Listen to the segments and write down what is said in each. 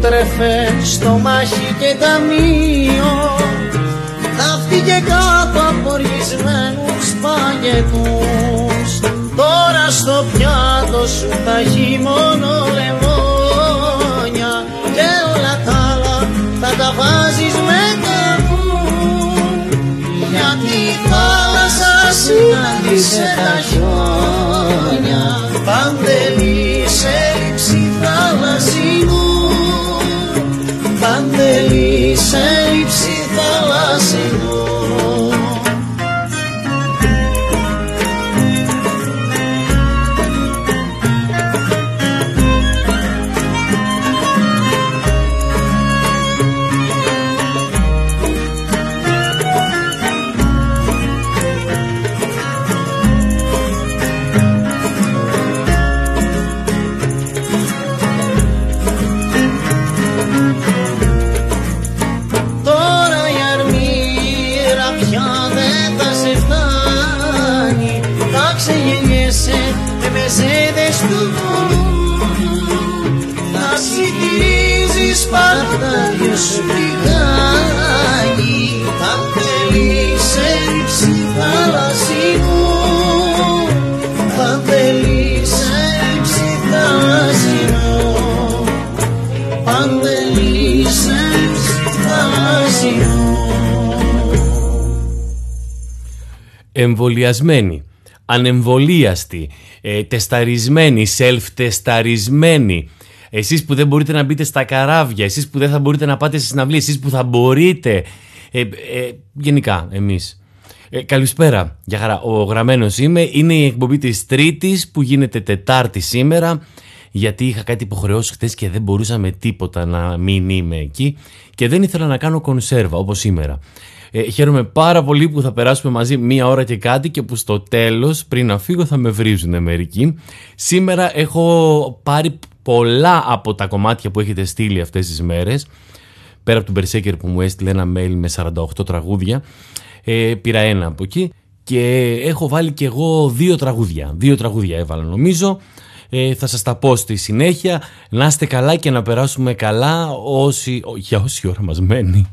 τρέφε στο μάχη και ταμείο. Θα φύγε κάτω από οργισμένους παγετούς. Τώρα στο πιάτο σου θα έχει μόνο λεμόνια και όλα τα άλλα θα τα βάζεις με καπού γιατί η θάλασσα συνάντησε τα χιόνια Παντελή Παντελή εμβολιασμένοι, ανεμβολίαστοι, ε, τεσταρισμένοι, self-τεσταρισμένοι. Εσείς που δεν μπορείτε να μπείτε στα καράβια, εσείς που δεν θα μπορείτε να πάτε στη συναυλία, εσείς που θα μπορείτε. Ε, ε, γενικά, εμείς. Ε, καλησπέρα, για χαρά. Ο γραμμένος είμαι, είναι η εκπομπή της Τρίτης που γίνεται Τετάρτη σήμερα γιατί είχα κάτι υποχρεώσεις χθες και δεν μπορούσα με τίποτα να μην είμαι εκεί και δεν ήθελα να κάνω κονσέρβα όπως σήμερα. Ε, χαίρομαι πάρα πολύ που θα περάσουμε μαζί μία ώρα και κάτι και που στο τέλος πριν να φύγω θα με βρίζουν μερικοί. Σήμερα έχω πάρει πολλά από τα κομμάτια που έχετε στείλει αυτές τις μέρες πέρα από τον Berserker που μου έστειλε ένα mail με 48 τραγούδια ε, πήρα ένα από εκεί και έχω βάλει και εγώ δύο τραγούδια. Δύο τραγούδια έβαλα νομίζω. Ε, θα σας τα πω στη συνέχεια. Να είστε καλά και να περάσουμε καλά όσοι, για όση ώρα μας μένει.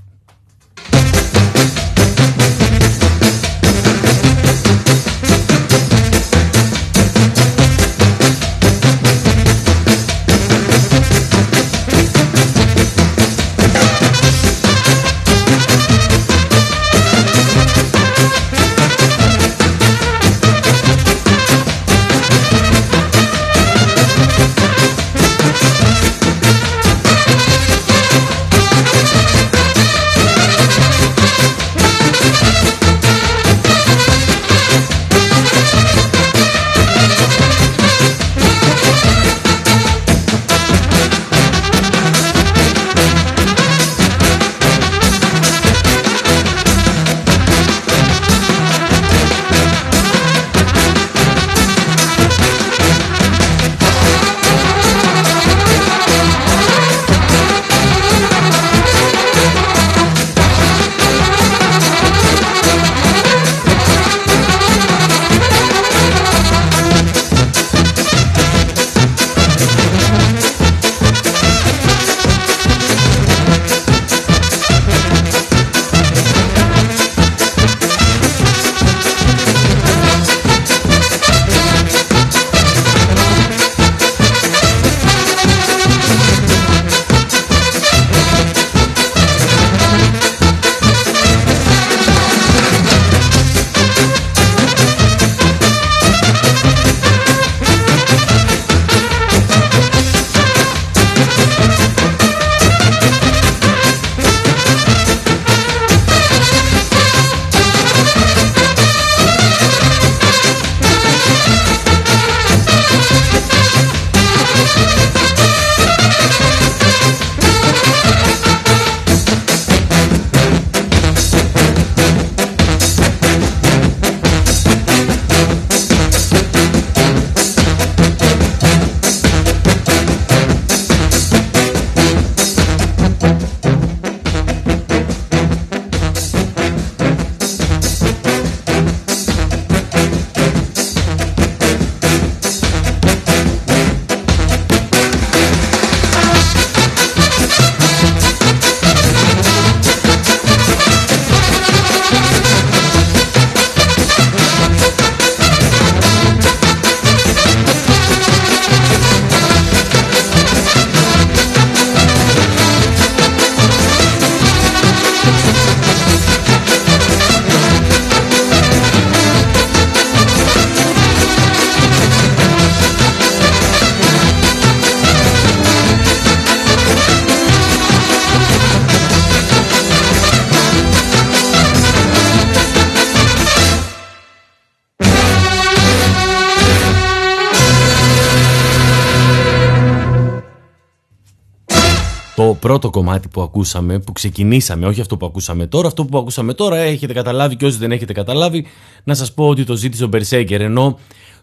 Πρώτο κομμάτι που ακούσαμε, που ξεκινήσαμε, όχι αυτό που ακούσαμε τώρα. Αυτό που ακούσαμε τώρα έχετε καταλάβει και όσοι δεν έχετε καταλάβει, να σας πω ότι το ζήτησε ο Μπερσέγκερ. Ενώ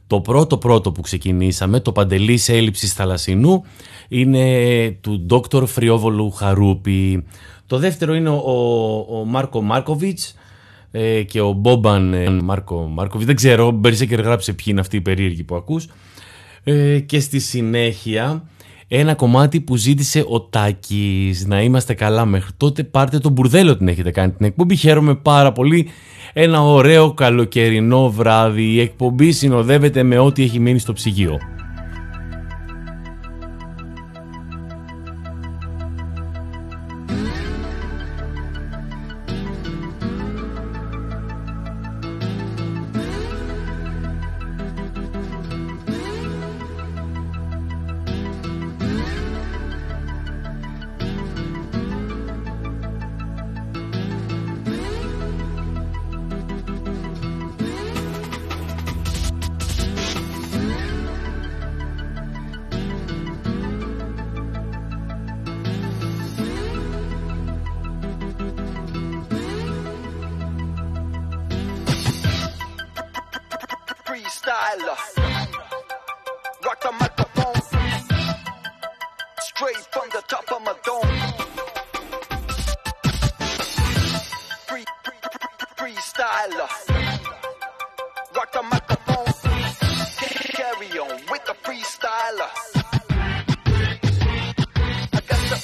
το πρώτο πρώτο που ξεκινήσαμε, το Παντελής Έλλειψης Θαλασσινού, είναι του Δόκτωρ Φριόβολου Χαρούπη. Το δεύτερο είναι ο, ο Μάρκο Μάρκοβιτς ε, και ο Μπόμπαν ε, Μάρκο Μάρκοβιτς. Δεν ξέρω, ο Μπερσέγκερ γράψε ποιοι είναι αυτοί οι περίεργοι που ακούς. Ε, και στη συνέχεια ένα κομμάτι που ζήτησε ο Τάκης. Να είμαστε καλά μέχρι τότε. Πάρτε τον μπουρδέλο την έχετε κάνει την εκπομπή. Χαίρομαι πάρα πολύ. Ένα ωραίο καλοκαιρινό βράδυ. Η εκπομπή συνοδεύεται με ό,τι έχει μείνει στο ψυγείο. the microphone. Carry on with the freestyler. I got the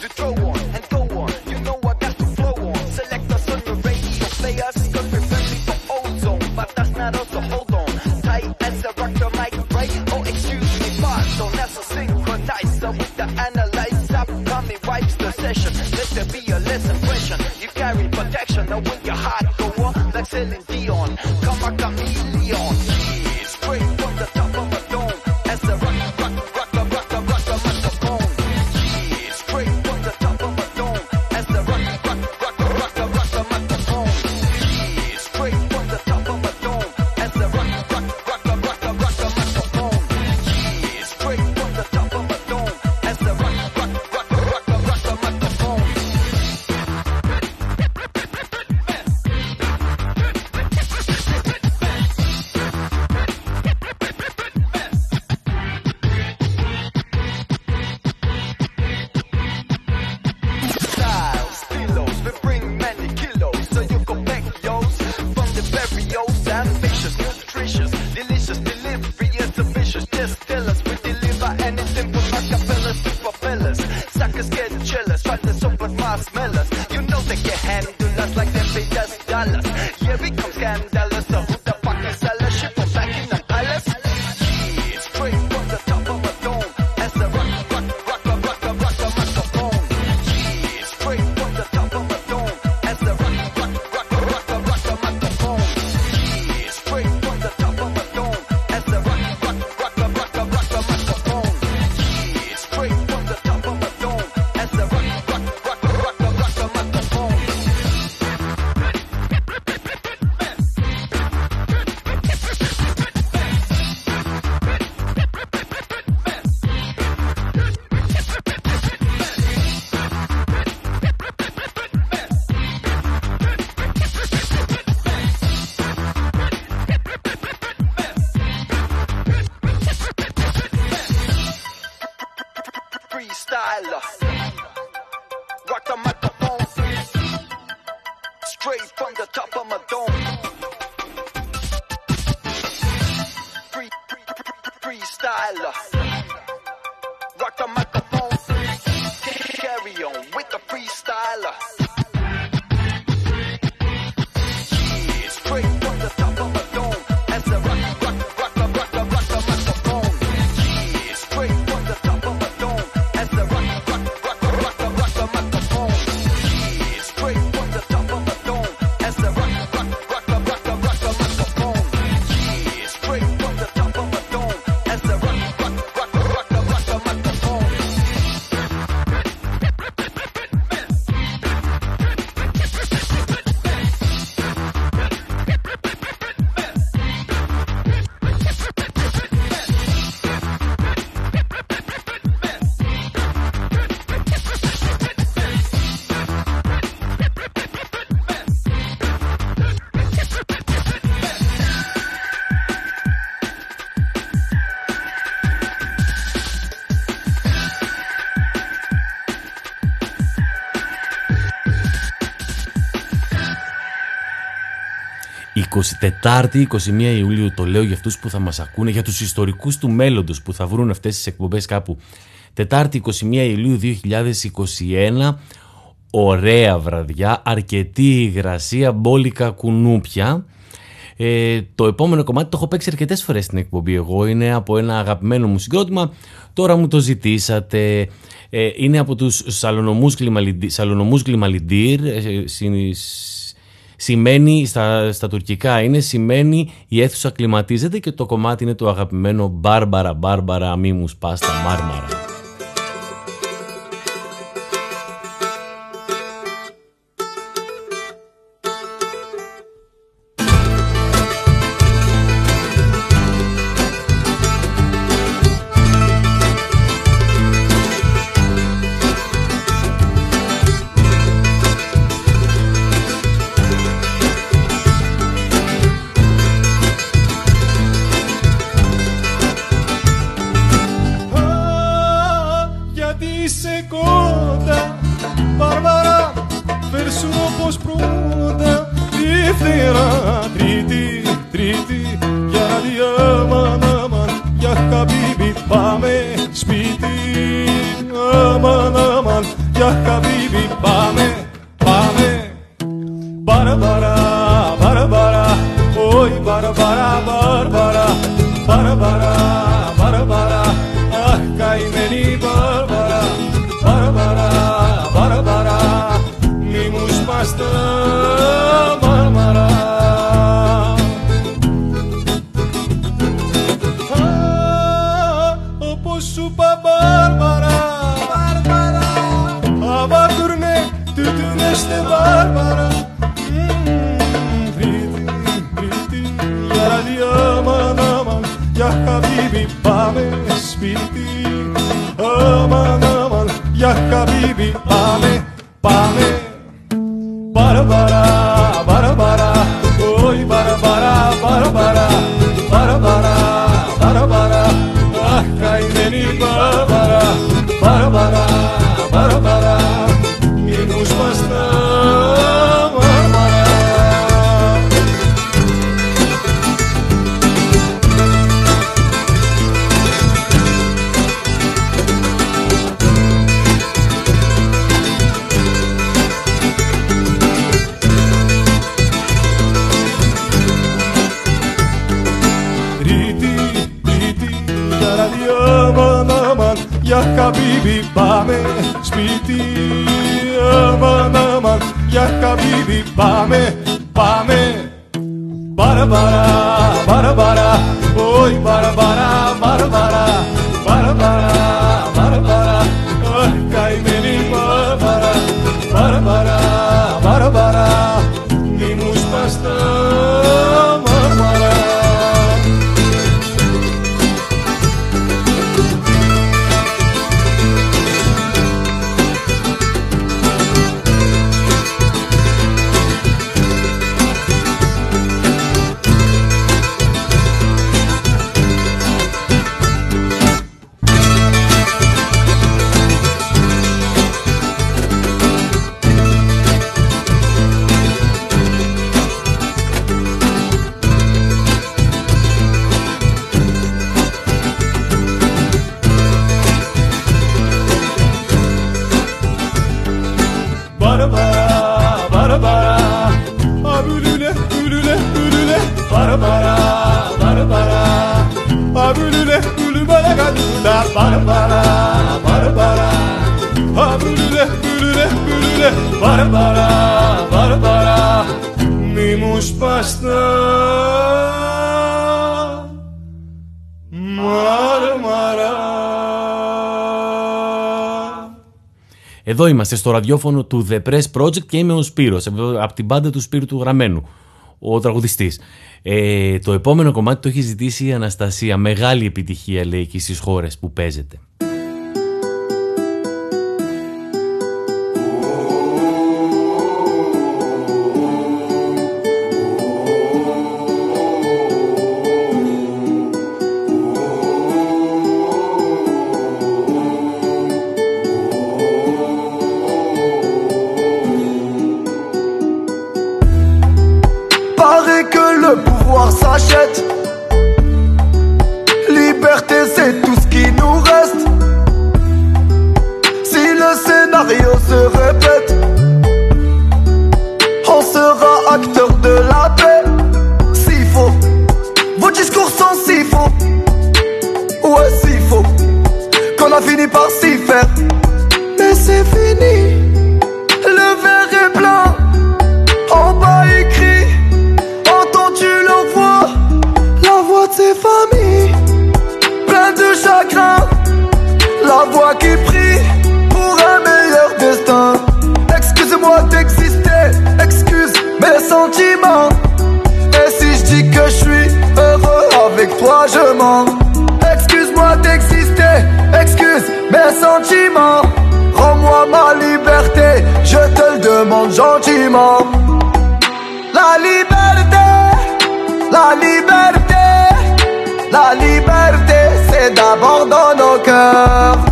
to throw on and go on. You know I got to flow on. Select us on the radio, play us, cause we're friendly for ozone. But that's not us, hold on. Tight as a rock mic, right? Oh, excuse me, pardon. That's a So with the analyzer. Upcoming wipes the session. Let there be a lesson impression. You carry protection, now when you're hot. pra caminho. 24η, 21 Ιουλίου, το λέω για αυτούς που θα μας ακούνε, για τους ιστορικούς του μέλλοντος που θα βρουν αυτές τις εκπομπές κάπου. Τετάρτη, 21 Ιουλίου 2021, ωραία βραδιά, αρκετή υγρασία, μπόλικα κουνούπια. Ε, το επόμενο κομμάτι το έχω παίξει αρκετές φορές στην εκπομπή. Εγώ είναι από ένα αγαπημένο μου συγκρότημα. Τώρα μου το ζητήσατε. Ε, είναι από τους Σαλονομούς Γκλιμαλιντήρ. Ε, σημαίνει στα, στα τουρκικά είναι σημαίνει η αίθουσα κλιματίζεται και το κομμάτι είναι το αγαπημένο Μπάρμπαρα Μπάρμπαρα μη μου σπάστα μάρμαρα. में। बार बारा बर बारा। Εδώ είμαστε στο ραδιόφωνο του The Press Project και είμαι ο Σπύρος, από την πάντα του Σπύρου του Γραμμένου, ο τραγουδιστής. Ε, το επόμενο κομμάτι το έχει ζητήσει η Αναστασία, μεγάλη επιτυχία λέει και στις χώρες που παίζεται. Love. Rends-moi ma liberté, je te le demande gentiment. La liberté, la liberté, la liberté, c'est d'abord dans nos cœurs.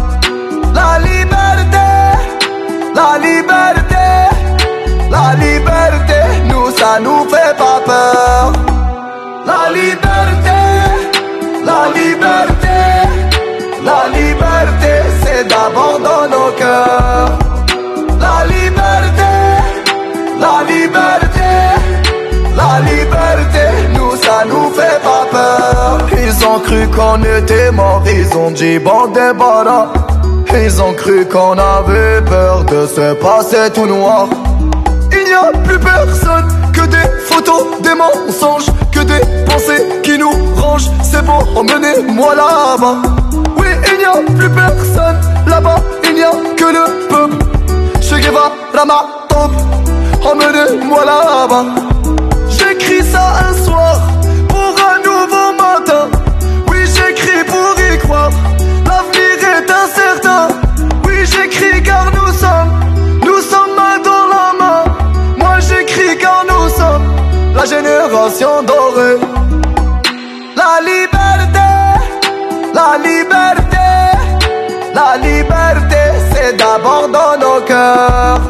D'abord dans nos cœurs. La liberté, la liberté, la liberté, nous ça nous fait pas peur. Ils ont cru qu'on était morts, ils ont dit bon débarras. Ils ont cru qu'on avait peur de se passer tout noir. Il n'y a plus personne que des photos, des mensonges, que des pensées qui nous rangent. C'est bon, emmenez-moi là-bas. Oui, il n'y a plus personne il n'y a que le peuple. Che Guevara ma top, emmenez-moi là-bas. J'écris ça un soir pour un nouveau matin. Oui, j'écris pour y croire. L'avenir est incertain. Oui, j'écris car nous sommes, nous sommes main dans la main. Moi, j'écris car nous sommes la génération dorée. La liberté, la liberté, la liberté, c'est d'abord dans nos cœurs.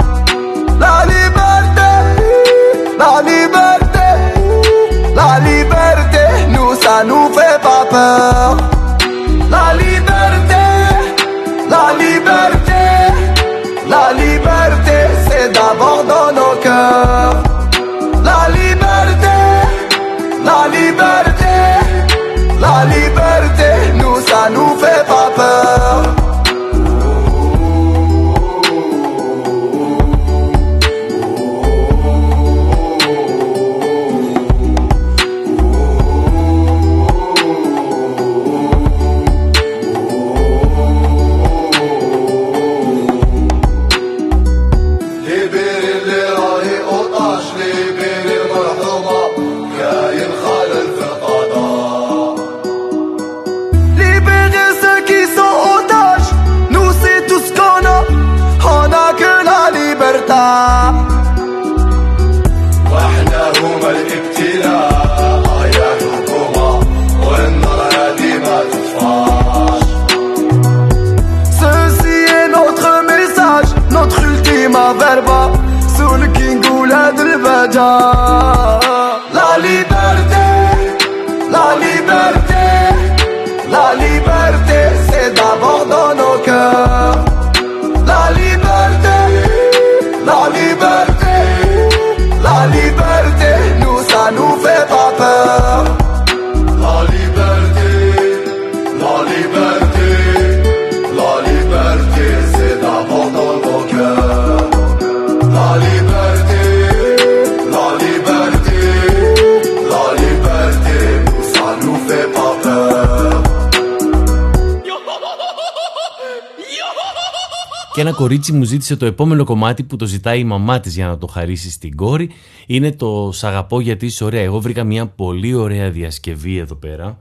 Κορίτσι μου ζήτησε το επόμενο κομμάτι που το ζητάει η μαμά της για να το χαρίσει στην κόρη. Είναι το «Σ' αγαπώ γιατί είσαι ωραία». Εγώ βρήκα μια πολύ ωραία διασκευή εδώ πέρα.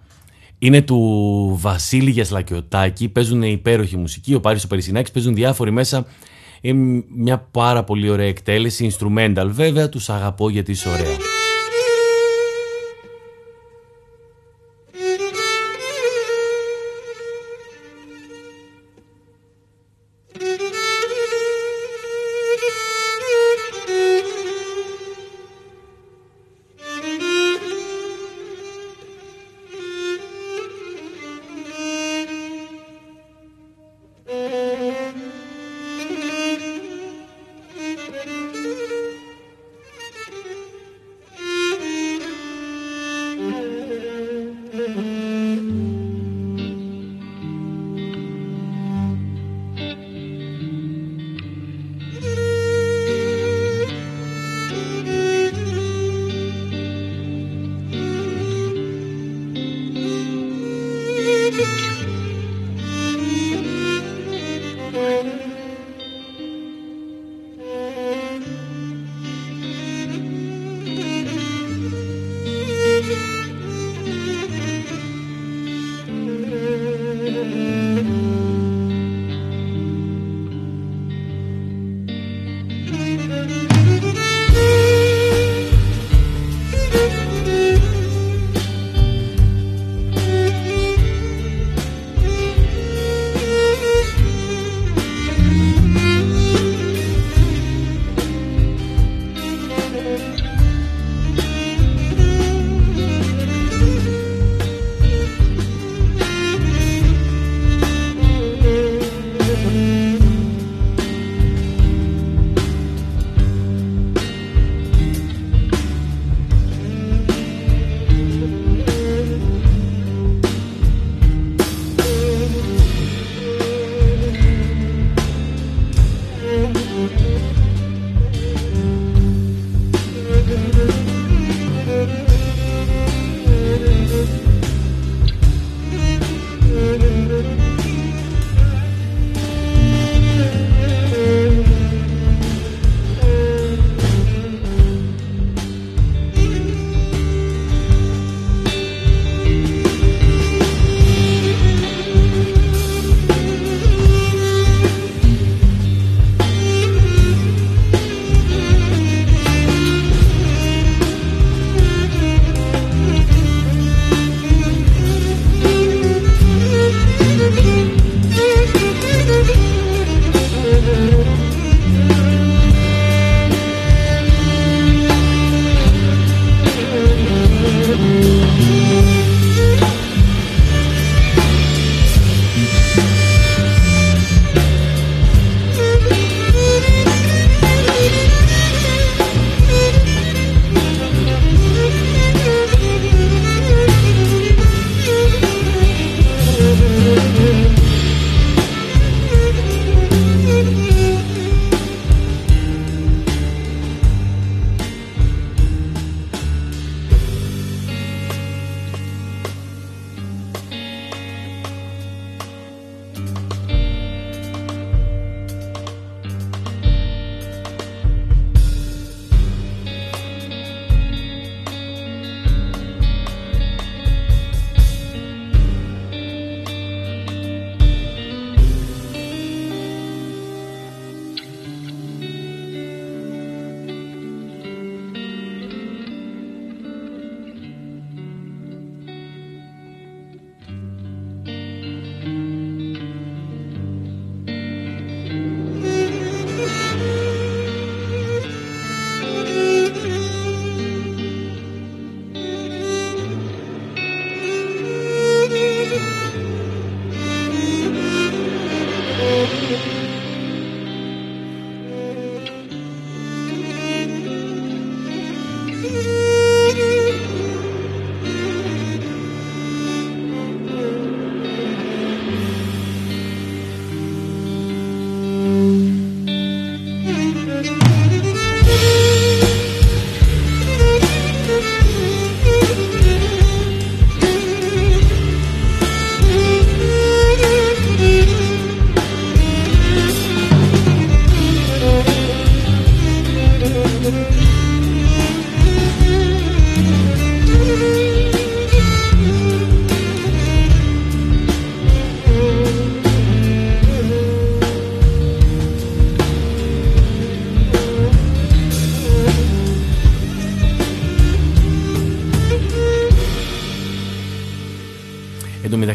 Είναι του Βασίλη Γιασλακιωτάκη. Παίζουν υπέροχη μουσική. Ο Πάρης ο Περισσινάκης παίζουν διάφοροι μέσα. Είναι μια πάρα πολύ ωραία εκτέλεση. Instrumental βέβαια. Του «Σ' αγαπώ γιατί είσαι ωραία».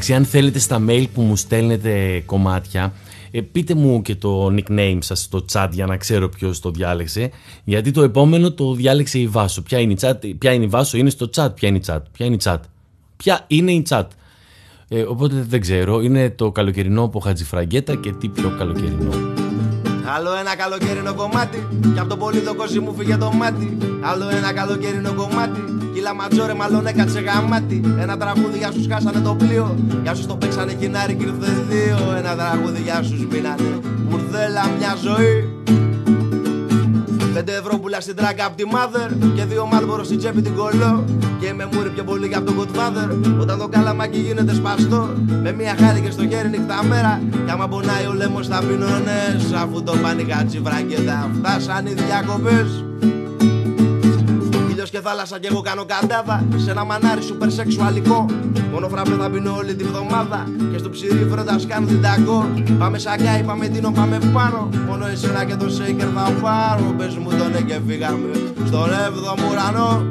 Εντάξει, αν θέλετε στα mail που μου στέλνετε κομμάτια, ε, πείτε μου και το nickname σας στο chat για να ξέρω ποιος το διάλεξε. Γιατί το επόμενο το διάλεξε η Βάσο. Ποια είναι η, chat, ποια είναι η Βάσο, είναι στο chat. Ποια είναι η chat, ποια είναι η chat. Ποια είναι η chat. Ε, οπότε δεν ξέρω, είναι το καλοκαιρινό από Χατζηφραγκέτα και τι πιο καλοκαιρινό. Άλλο ένα καλοκαίρινο κομμάτι Κι από το πολύ το κόσι μου φύγε το μάτι. Άλλο ένα καλοκαίρινο κομμάτι Κίλα ματζόρε μάλλον έκατσε γαμάτι. Ένα τραγούδι για σου χάσανε το πλοίο Για σου το παίξανε κοινάρι και ήρθε δύο. Ένα τραγούδι για σου μείνανε Μπουρδέλα μια ζωή Πέντε ευρώ πουλά στην τράγκα από τη mother Και δύο μάλμπορο στην τσέπη την κολλώ. Και με μούρι πιο πολύ για από τον godfather. Όταν το καλαμάκι γίνεται σπαστό Με μια χάρη και στο χέρι νύχτα μέρα Κι άμα πονάει ο λέμος θα πίνω Αφού το πάνει κατσιβρά και τα φτάσαν οι διακοπές και θάλασσα και εγώ κάνω καντάδα Σε ένα μανάρι σούπερ σεξουαλικό. Μόνο φραπέ θα πίνω όλη τη βδομάδα. Και στο ψυρί φρόντα κάνω την ταγκό. Πάμε σακάι, πάμε τίνο, πάμε πάνω. Μόνο εσένα και το σέικερ θα πάρω. Πες μου τον ναι και φύγαμε Στον έβδομο ουρανό.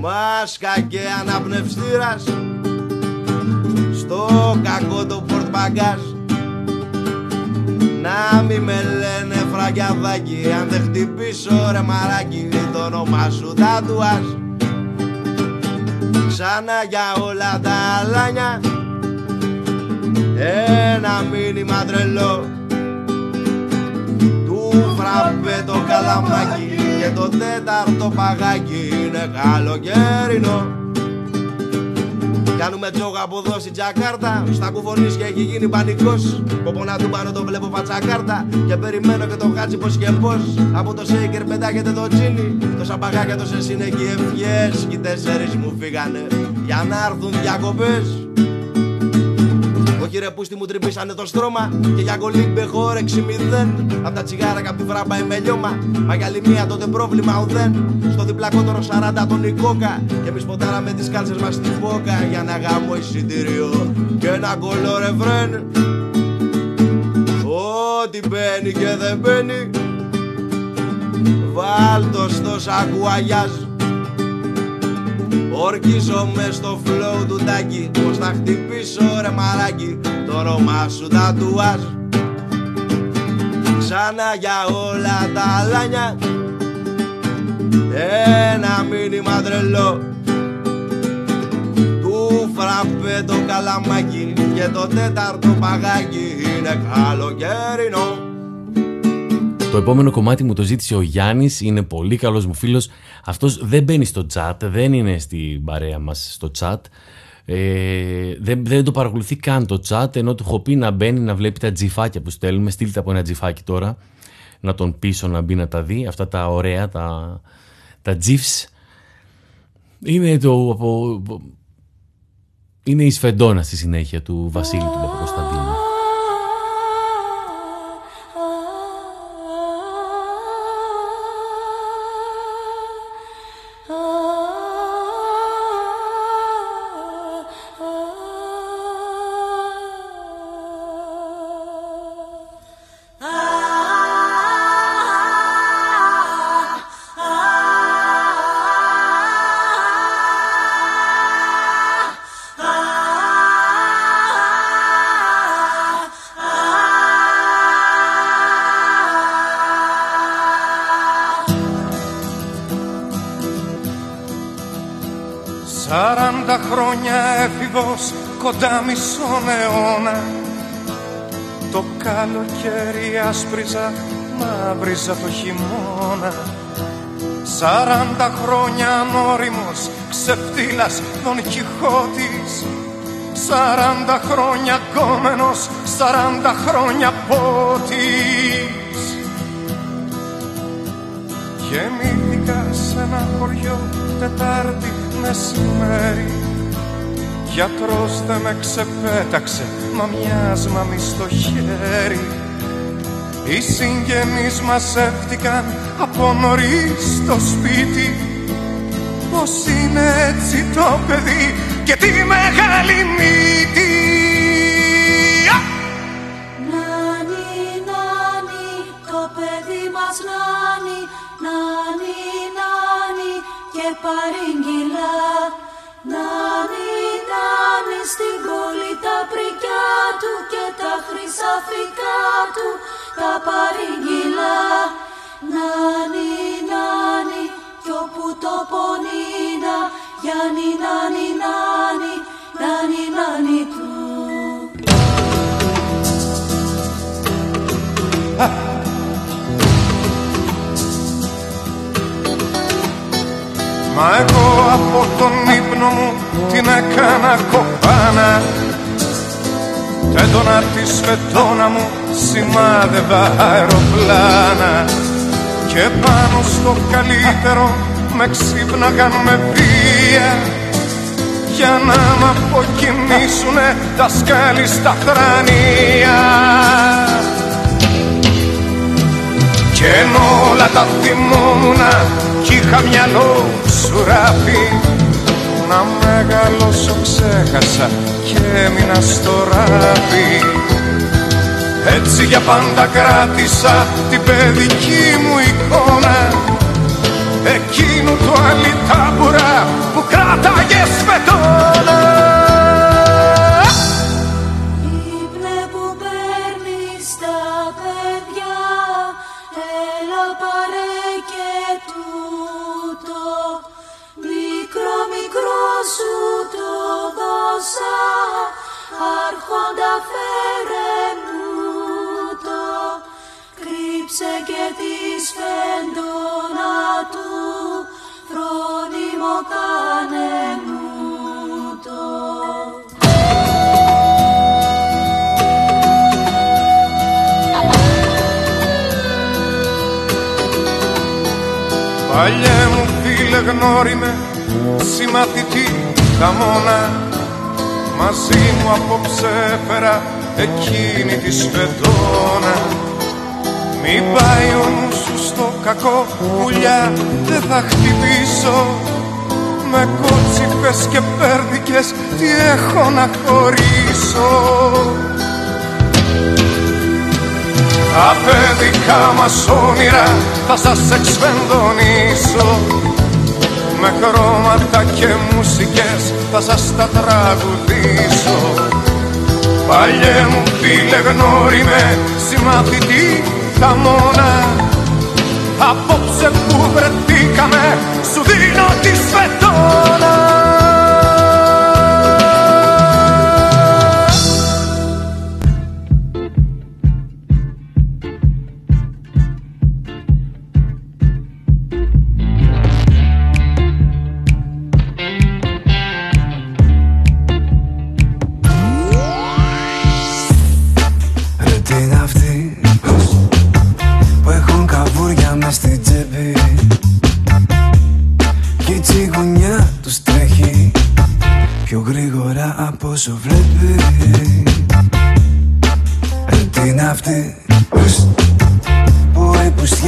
Μάσκα και αναπνευστήρας. Στο κακό το πορτμπαγκάζ να μη με λένε φραγκιαδάκι Αν δεν χτυπήσω ρε μαράκι Το όνομα σου τατουάζ Ξανά για όλα τα αλάνια. Ένα μήνυμα τρελό. Του φραπέ το καλαμάκι Και το τέταρτο παγάκι. Είναι καλοκαιρινό Κάνουμε τζόγα από εδώ στην Τζακάρτα. Στα κουφονίσια έχει γίνει πανικός. Κοπονά του πάνω το βλέπω πατσακάρτα. Και περιμένω και το χάτσι πώ και πώ. Από το σέικερ πετάγεται το τσίνι. Το σαμπαγάκια το σε είναι και ευχές. Και τέσσερι μου φύγανε για να έρθουν διακοπές. Όχι ρε πούστη μου τρυπήσανε το στρώμα Και για κολύμπε χόρεξη μηδέν Απ' τα τσιγάρα καπ' τη βράμπα είμαι λιώμα Μα για άλλη μία τότε πρόβλημα ουδέν. Στο διπλακότερο 40 τον η κόκα Και εμείς ποτάραμε τις κάλσες μας στην πόκα. Για να γάμω εισιτήριο Και ένα κολό ρεφρέν Ό,τι μπαίνει και δεν μπαίνει Βάλτο στο σακουαγιάζ Ορκίζομαι στο flow του τάκι Πως θα χτυπήσω ρε μαράκι Το όνομα σου τατουάζ Ξανά για όλα τα αλάνια Ένα μήνυμα τρελό. Του φραπέ το καλαμάκι Και το τέταρτο παγάκι. Είναι καλοκαιρινό το επόμενο κομμάτι μου το ζήτησε ο Γιάννης, είναι πολύ καλός μου φίλος. Αυτός δεν μπαίνει στο chat, δεν είναι στην παρέα μας στο chat. Ε, δεν, δεν το παρακολουθεί καν το chat, ενώ του έχω πει να μπαίνει να βλέπει τα τζιφάκια που στέλνουμε. Στείλτε από ένα τζιφάκι τώρα, να τον πείσω να μπει να τα δει. Αυτά τα ωραία, τα, τα GIFs. Είναι το. Από, είναι η σφεντόνα στη συνέχεια του Βασίλη του Παπακοσταντίνου. Κοντά μισόν αιώνα. Το καλοκαίρι άσπριζα, μαύριζα το χειμώνα. Σαράντα χρόνια ανώριμος, ξεφτύλας τον Κιχώτης Σαράντα χρόνια κόμενος, σαράντα χρόνια πότης. Γεννήθηκα σε ένα χωριό Τετάρτη μεσημέρι Γιατρός δεν με ξεπέταξε Μα μιας μαμί στο χέρι. Οι συγγενείς μαζεύτηκαν από νωρίς στο σπίτι. Πως είναι έτσι το παιδί και τη μεγάλη μύτη. Νάνι, νάνι, το παιδί μας νάνι Νάνι, νάνι και παρήγγυλα Νάνι, νάνι στην πόλη τα πρικιά του και τα χρυσαφικά του τα παρήγγυλα. Νάνι, νάνι, κι όπου το πονίνα, Γιάννη, νάνι, νάνι, νάνι, νάνι του. Μα εγώ από τον ύπνο μου την έκανα κοπάνα Τ' έντονα τη σφετώνα μου σημάδευα αεροπλάνα. Και πάνω στο καλύτερο με ξύπναγαν με βία. Για να μ' αποκοιμήσουνε τα σκάλι στα θρανία και Και ενώ όλα τα θυμόμουνα κι είχα μυαλό σουράφι Να μεγαλώσω ξέχασα και έμεινα στο ράβι Έτσι για πάντα κράτησα την παιδική μου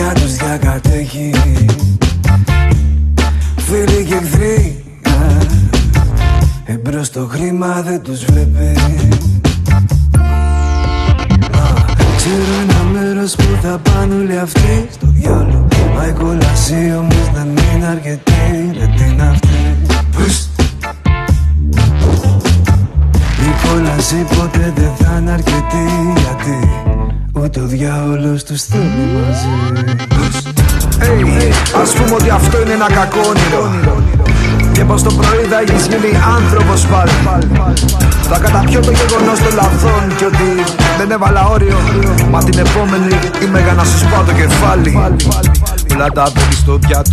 η πουστιά τους διακατέχει Φίλοι και εχθροί α, εμπρός το χρήμα δεν τους βλέπει. Ξέρω ένα μέρος που θα πάνε όλοι αυτοί στο διάλογο. Μα η κόλαση όμως δεν είναι αρκετή Ρε τι είναι αυτή Η κόλαση ποτέ δεν θα είναι αρκετή Γιατί ούτε ο διάολος τους θέλει μαζί. Hey, ας πούμε ότι αυτό είναι ένα κακό όνειρο. Και πως το πρωί θα έχεις γίνει άνθρωπος πάλι. Θα καταπιώ το γεγονός των λαθών Και ότι δεν έβαλα όριο. Μα την επόμενη είμαι για να σου σπάω το κεφάλι. Όλα τα παίρνει στο πιάτο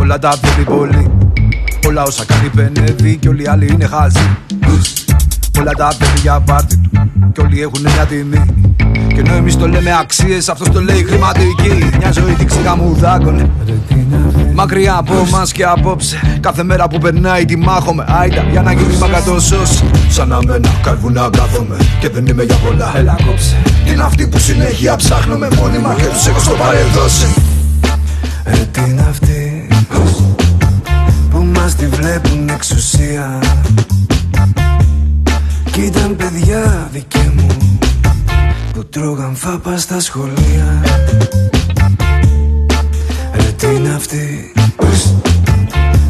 Όλα τα παίρνει πολύ. Όλα όσα κάνει πενεύει Και όλοι οι άλλοι είναι χάζοι Όλα τα παίρνει για πάρτι του Και όλοι έχουν μια τιμή. Και ενώ εμείς το λέμε αξίες Αυτός το λέει χρηματική. Μια ζωή δείξει μου δάκωνε Μακριά από μας και απόψε Κάθε μέρα που περνάει τη μάχομαι. Άιντα για να γίνει μακατοσός Σαν να μένα καρβουνά κάθομαι Και δεν είμαι για πολλά. Έλα κόψε. Είναι αυτοί που συνέχεια ψάχνουμε μόνιμα Και τους έχω στο παρεδώσει Ρε τι είναι αυτοί που μας τη βλέπουν εξουσία; Κι ήταν παιδιά δικέ μου που τρώγαν φάπα στα σχολεία. Ρε τι είναι αυτοί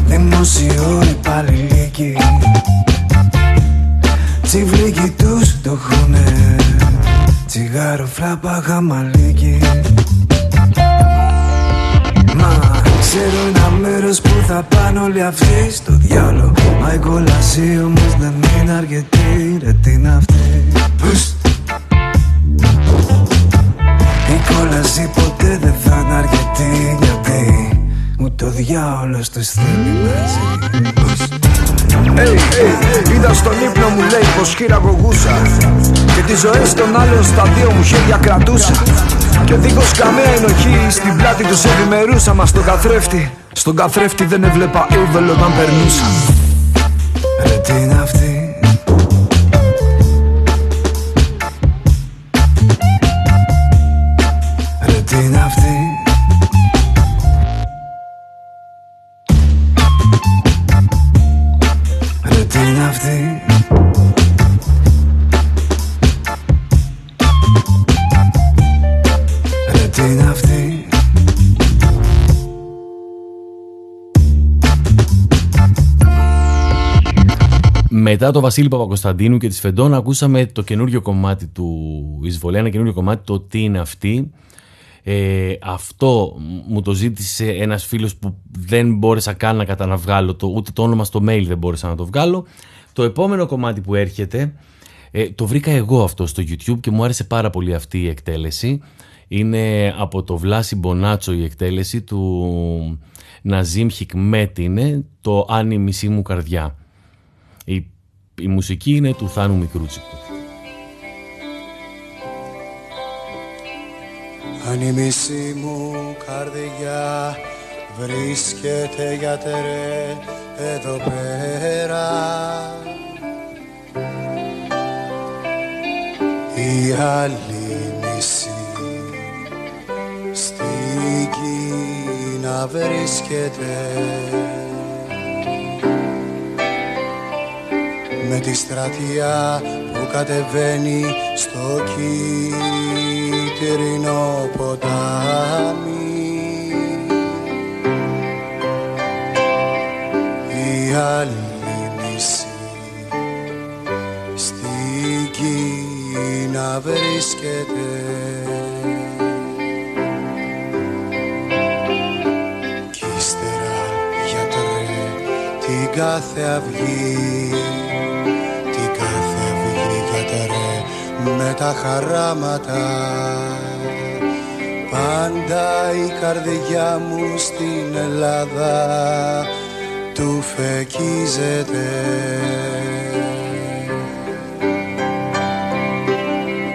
δημοσιό υπαλληλίκοι Τσιβλίκι τους το χουνε Τσιγάρο φλάπα χαμαλίκι. Μα ξέρω ένα μέρος που θα πάνε όλοι αυτοί στο διάλο Μα η κόλαση όμως δεν είναι αρκετή Ρε τι είναι αυτή Η κόλαση ποτέ δεν θα είναι αρκετή Γιατί ούτε ο διάολος τους θέλει μαζί. Hey, hey, είδα στον ύπνο μου λέει πως χειραγωγούσα Και τις ζωές των άλλων στα δύο μου χέρια κρατούσα. Και δίχως καμία ενοχή στην πλάτη τους ευημερούσα. Μα στον καθρέφτη, στον καθρέφτη δεν έβλεπα evil όταν περνούσα Ρε τι είναι αυτή Μετά το Βασίλη Παπακοσταντίνου και της Φεντών ακούσαμε το καινούριο κομμάτι του Εισβολέα, ένα καινούριο κομμάτι, το τι είναι αυτή. Ε, αυτό μου το ζήτησε ένας φίλος που δεν μπόρεσα καν να καταναβγάλω, το, ούτε το όνομα στο mail δεν μπόρεσα να το βγάλω. Το επόμενο κομμάτι που έρχεται, ε, το βρήκα εγώ αυτό στο YouTube και μου άρεσε πάρα πολύ αυτή η εκτέλεση. Είναι από το Βλάση Μπονάτσο η εκτέλεση του Ναζίμ Χικμέτ είναι το «Αν η μισή μου καρδιά». Η, η μουσική είναι του Θάνου Μικρούτσικου. Αν η μισή μου καρδιά βρίσκεται γιατρέ εδώ πέρα η άλλη μισή στην Κίνα βρίσκεται με τη στρατιά που κατεβαίνει στο κίτρινο ποτάμι. Η άλλη μισή στην Κίνα βρίσκεται. Κι ύστερα γιατρέ την κάθε αυγή με τα χαράματα. Πάντα η καρδιά μου στην Ελλάδα του φεκίζεται.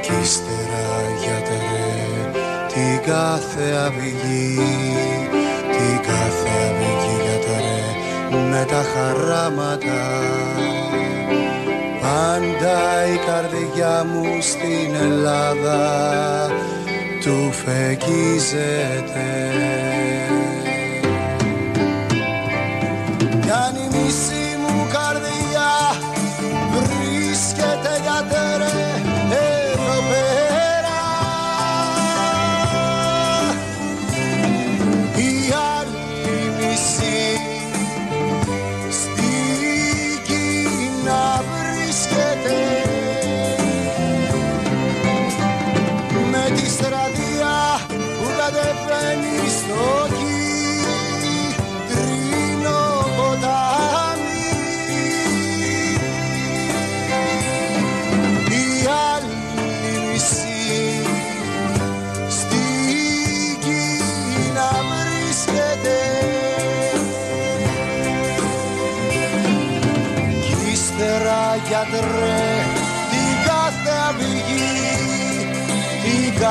Κι ύστερα γιατρέ την κάθε αυγή την κάθε αυγή γιατρέ με τα χαράματα πάντα η καρδιά μου στην Ελλάδα του φεγγίζεται. Κι αν η μισή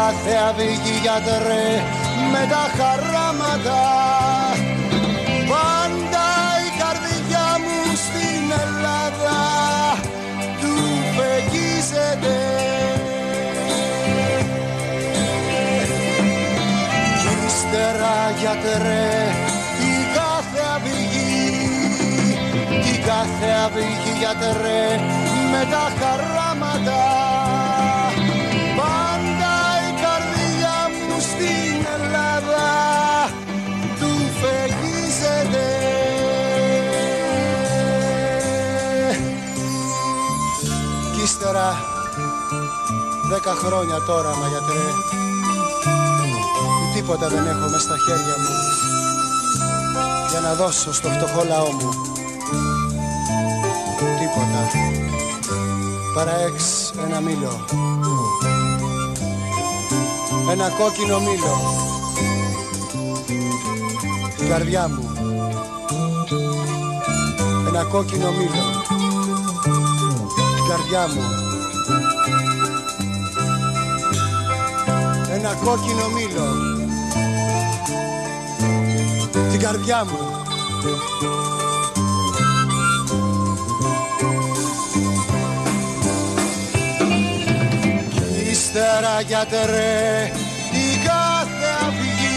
κάθε αυγή γιατρέ με τα χαράματα. Πάντα η καρδιά μου στην Ελλάδα του φεγγίζεται κι ύστερα γιατρέ την κάθε αυγή την κάθε αυγή γιατρέ με τα χαράματα ύστερα δέκα χρόνια τώρα μα γιατρέ τίποτα δεν έχω μες στα χέρια μου για να δώσω στο φτωχό λαό μου. Τίποτα. Παρά έξ ένα μήλο. Ένα κόκκινο μήλο. Την καρδιά μου. Ένα κόκκινο μήλο. την καρδιά μου. Ένα κόκκινο μήλο. Την καρδιά μου. Κι ύστερα γιατρέ η κάθε αυγή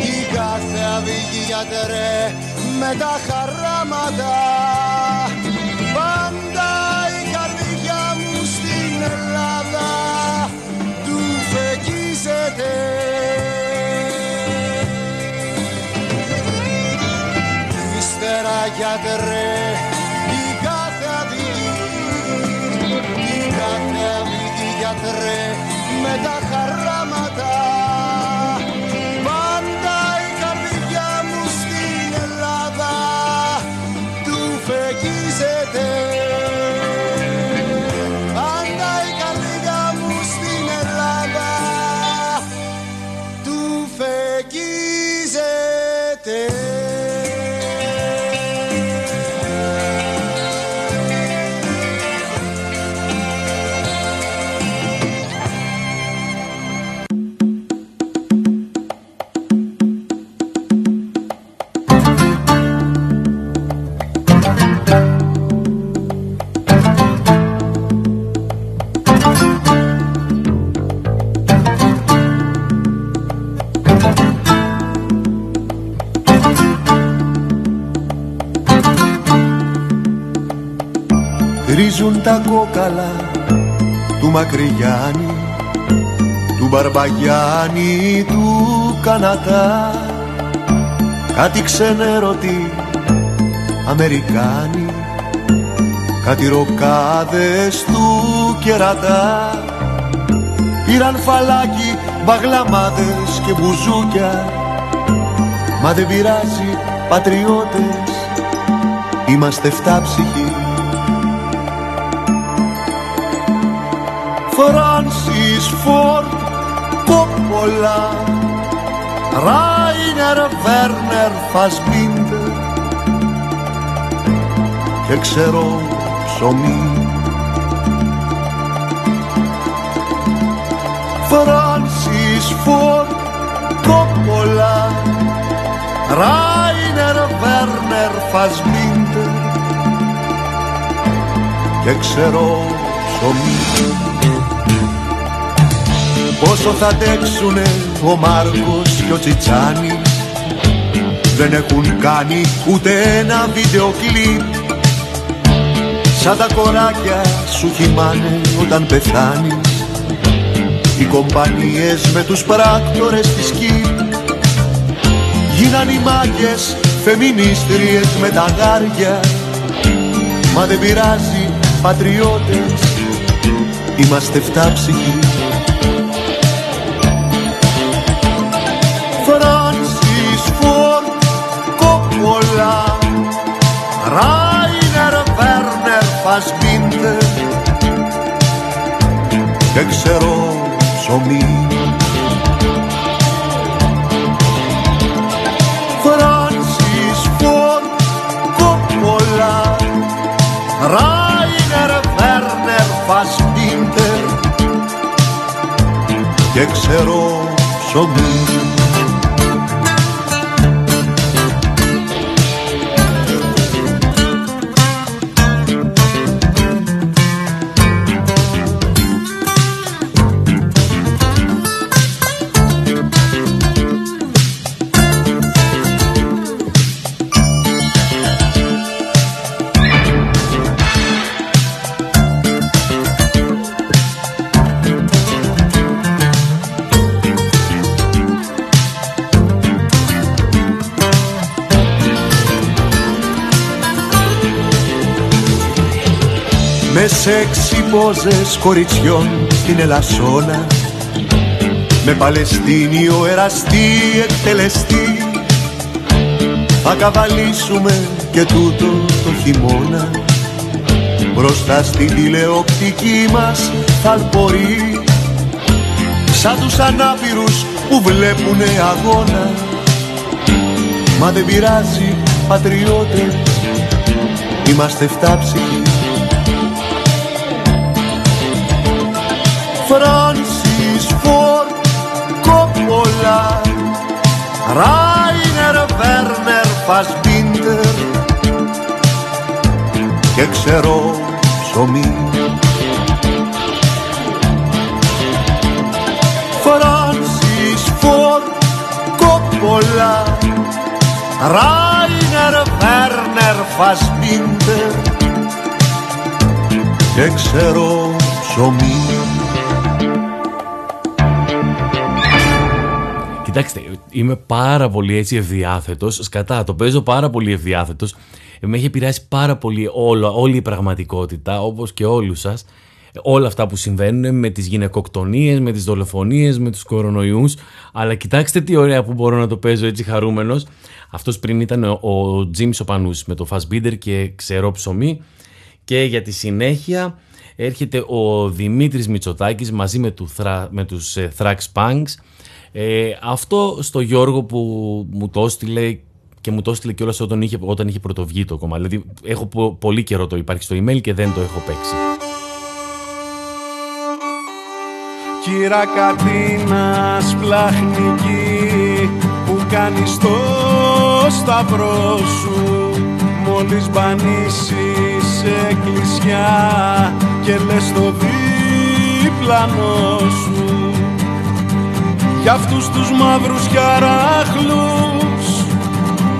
η κάθε αυγή γιατρέ με τα χαράματα γιατρέ Την κάθε αδίκη Την κάθε αδίκη γιατρέ Με του Μακρυγιάννη του Μπαρμπαγιάννη του Κανατά. Κάτι ξενέρωτοι Αμερικάνοι κάτι ροκάδες του κερατά. Πήραν φαλάκι μπαγλαμάδες και μπουζούκια. Μα δεν πειράζει πατριώτες είμαστε φτάψυχοι Φράνσις Φόρτ Κόπολα Ράινερ Βέρνερ Φασμπίντερ και ξέρω ψωμί. Φράνσις Φόρτ Κόπολα Ράινερ Βέρνερ Φασμπίντερ και ξέρω ψωμί Πόσο θα αντέξουνε ο Μάρκος και ο Τσιτσάνης; Δεν έχουν κάνει ούτε ένα βίντεο κλιπ. Σαν τα κοράκια σου χυμάνε όταν πεθάνεις. Οι κομπανίες με τους πράκτορες της ΚΙΠ Γίναν οι μάγκες φεμινίστριες με τα γάρια. Μα δεν πειράζει πατριώτες Είμαστε φτάψυχοι και ξέρω ψωμί. Φράνσις Φόρτ Κόπολα Ράινερ Βέρνερ Φασμπίντερ και ξέρω ψωμί σεξι πόζες κοριτσιών στην Ελασσόνα. Με Παλαιστίνιο εραστή εκτελεστή. Θα καβαλήσουμε και τούτο το χειμώνα. Μπροστά στην τηλεοπτική μας θαλπορεί Σαν τους ανάπηρους που βλέπουνε αγώνα. Μα δεν πειράζει πατριώτες. Είμαστε φτάψυχοι Φράνσις Φόρτ Κόπολα Ράινερ Βέρνερ Φασμπίντερ και ξέρω ψωμί Φράνσις Φόρτ Κόπολα Ράινερ Βέρνερ Φασμπίντερ και ξέρω ψωμί Κοιτάξτε, είμαι πάρα πολύ έτσι ευδιάθετος. Σκατά, το παίζω πάρα πολύ ευδιάθετος. Με έχει επηρεάσει πάρα πολύ όλο, όλη η πραγματικότητα, όπως και όλους σας. Όλα αυτά που συμβαίνουν με τις γυναικοκτονίες, με τις δολοφονίες, με τους κορονοϊούς. Αλλά κοιτάξτε τι ωραία που μπορώ να το παίζω έτσι χαρούμενος. Αυτός πριν ήταν ο, ο Τζίμις ο Πανούς με το Fassbinder και ξερό ψωμί. Και για τη συνέχεια έρχεται ο Δημήτρης Μητσοτάκης μαζί με, του, με τους ε, Thrax Punks. Ε, αυτό στο Γιώργο που μου το έστειλε και μου το έστειλε κιόλας όταν είχε, όταν είχε πρωτοβγεί το κομμάτι. Δηλαδή έχω πολύ καιρό το υπάρχει στο email και δεν το έχω παίξει. Κύρα Κατίνας πλαχνική που κάνεις το σταυρό σου μόλις μπανίσεις εκκλησιά και λες το διπλανό σου για αυτούς τους μαύρους χαράχλους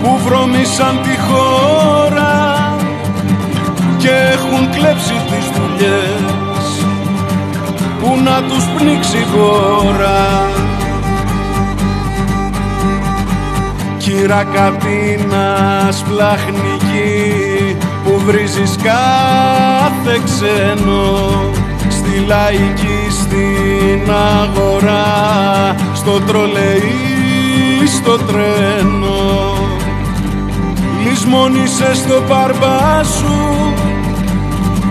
που βρωμήσαν τη χώρα και έχουν κλέψει τις δουλειές που να τους πνίξει η χώρα. Κύρα Κατίνας πλαχνική που βρίζεις κάθε ξένο στη λαϊκή στην αγορά στο τρολεϊ στο τρένο. Λησμόνησες στο παρμπά σου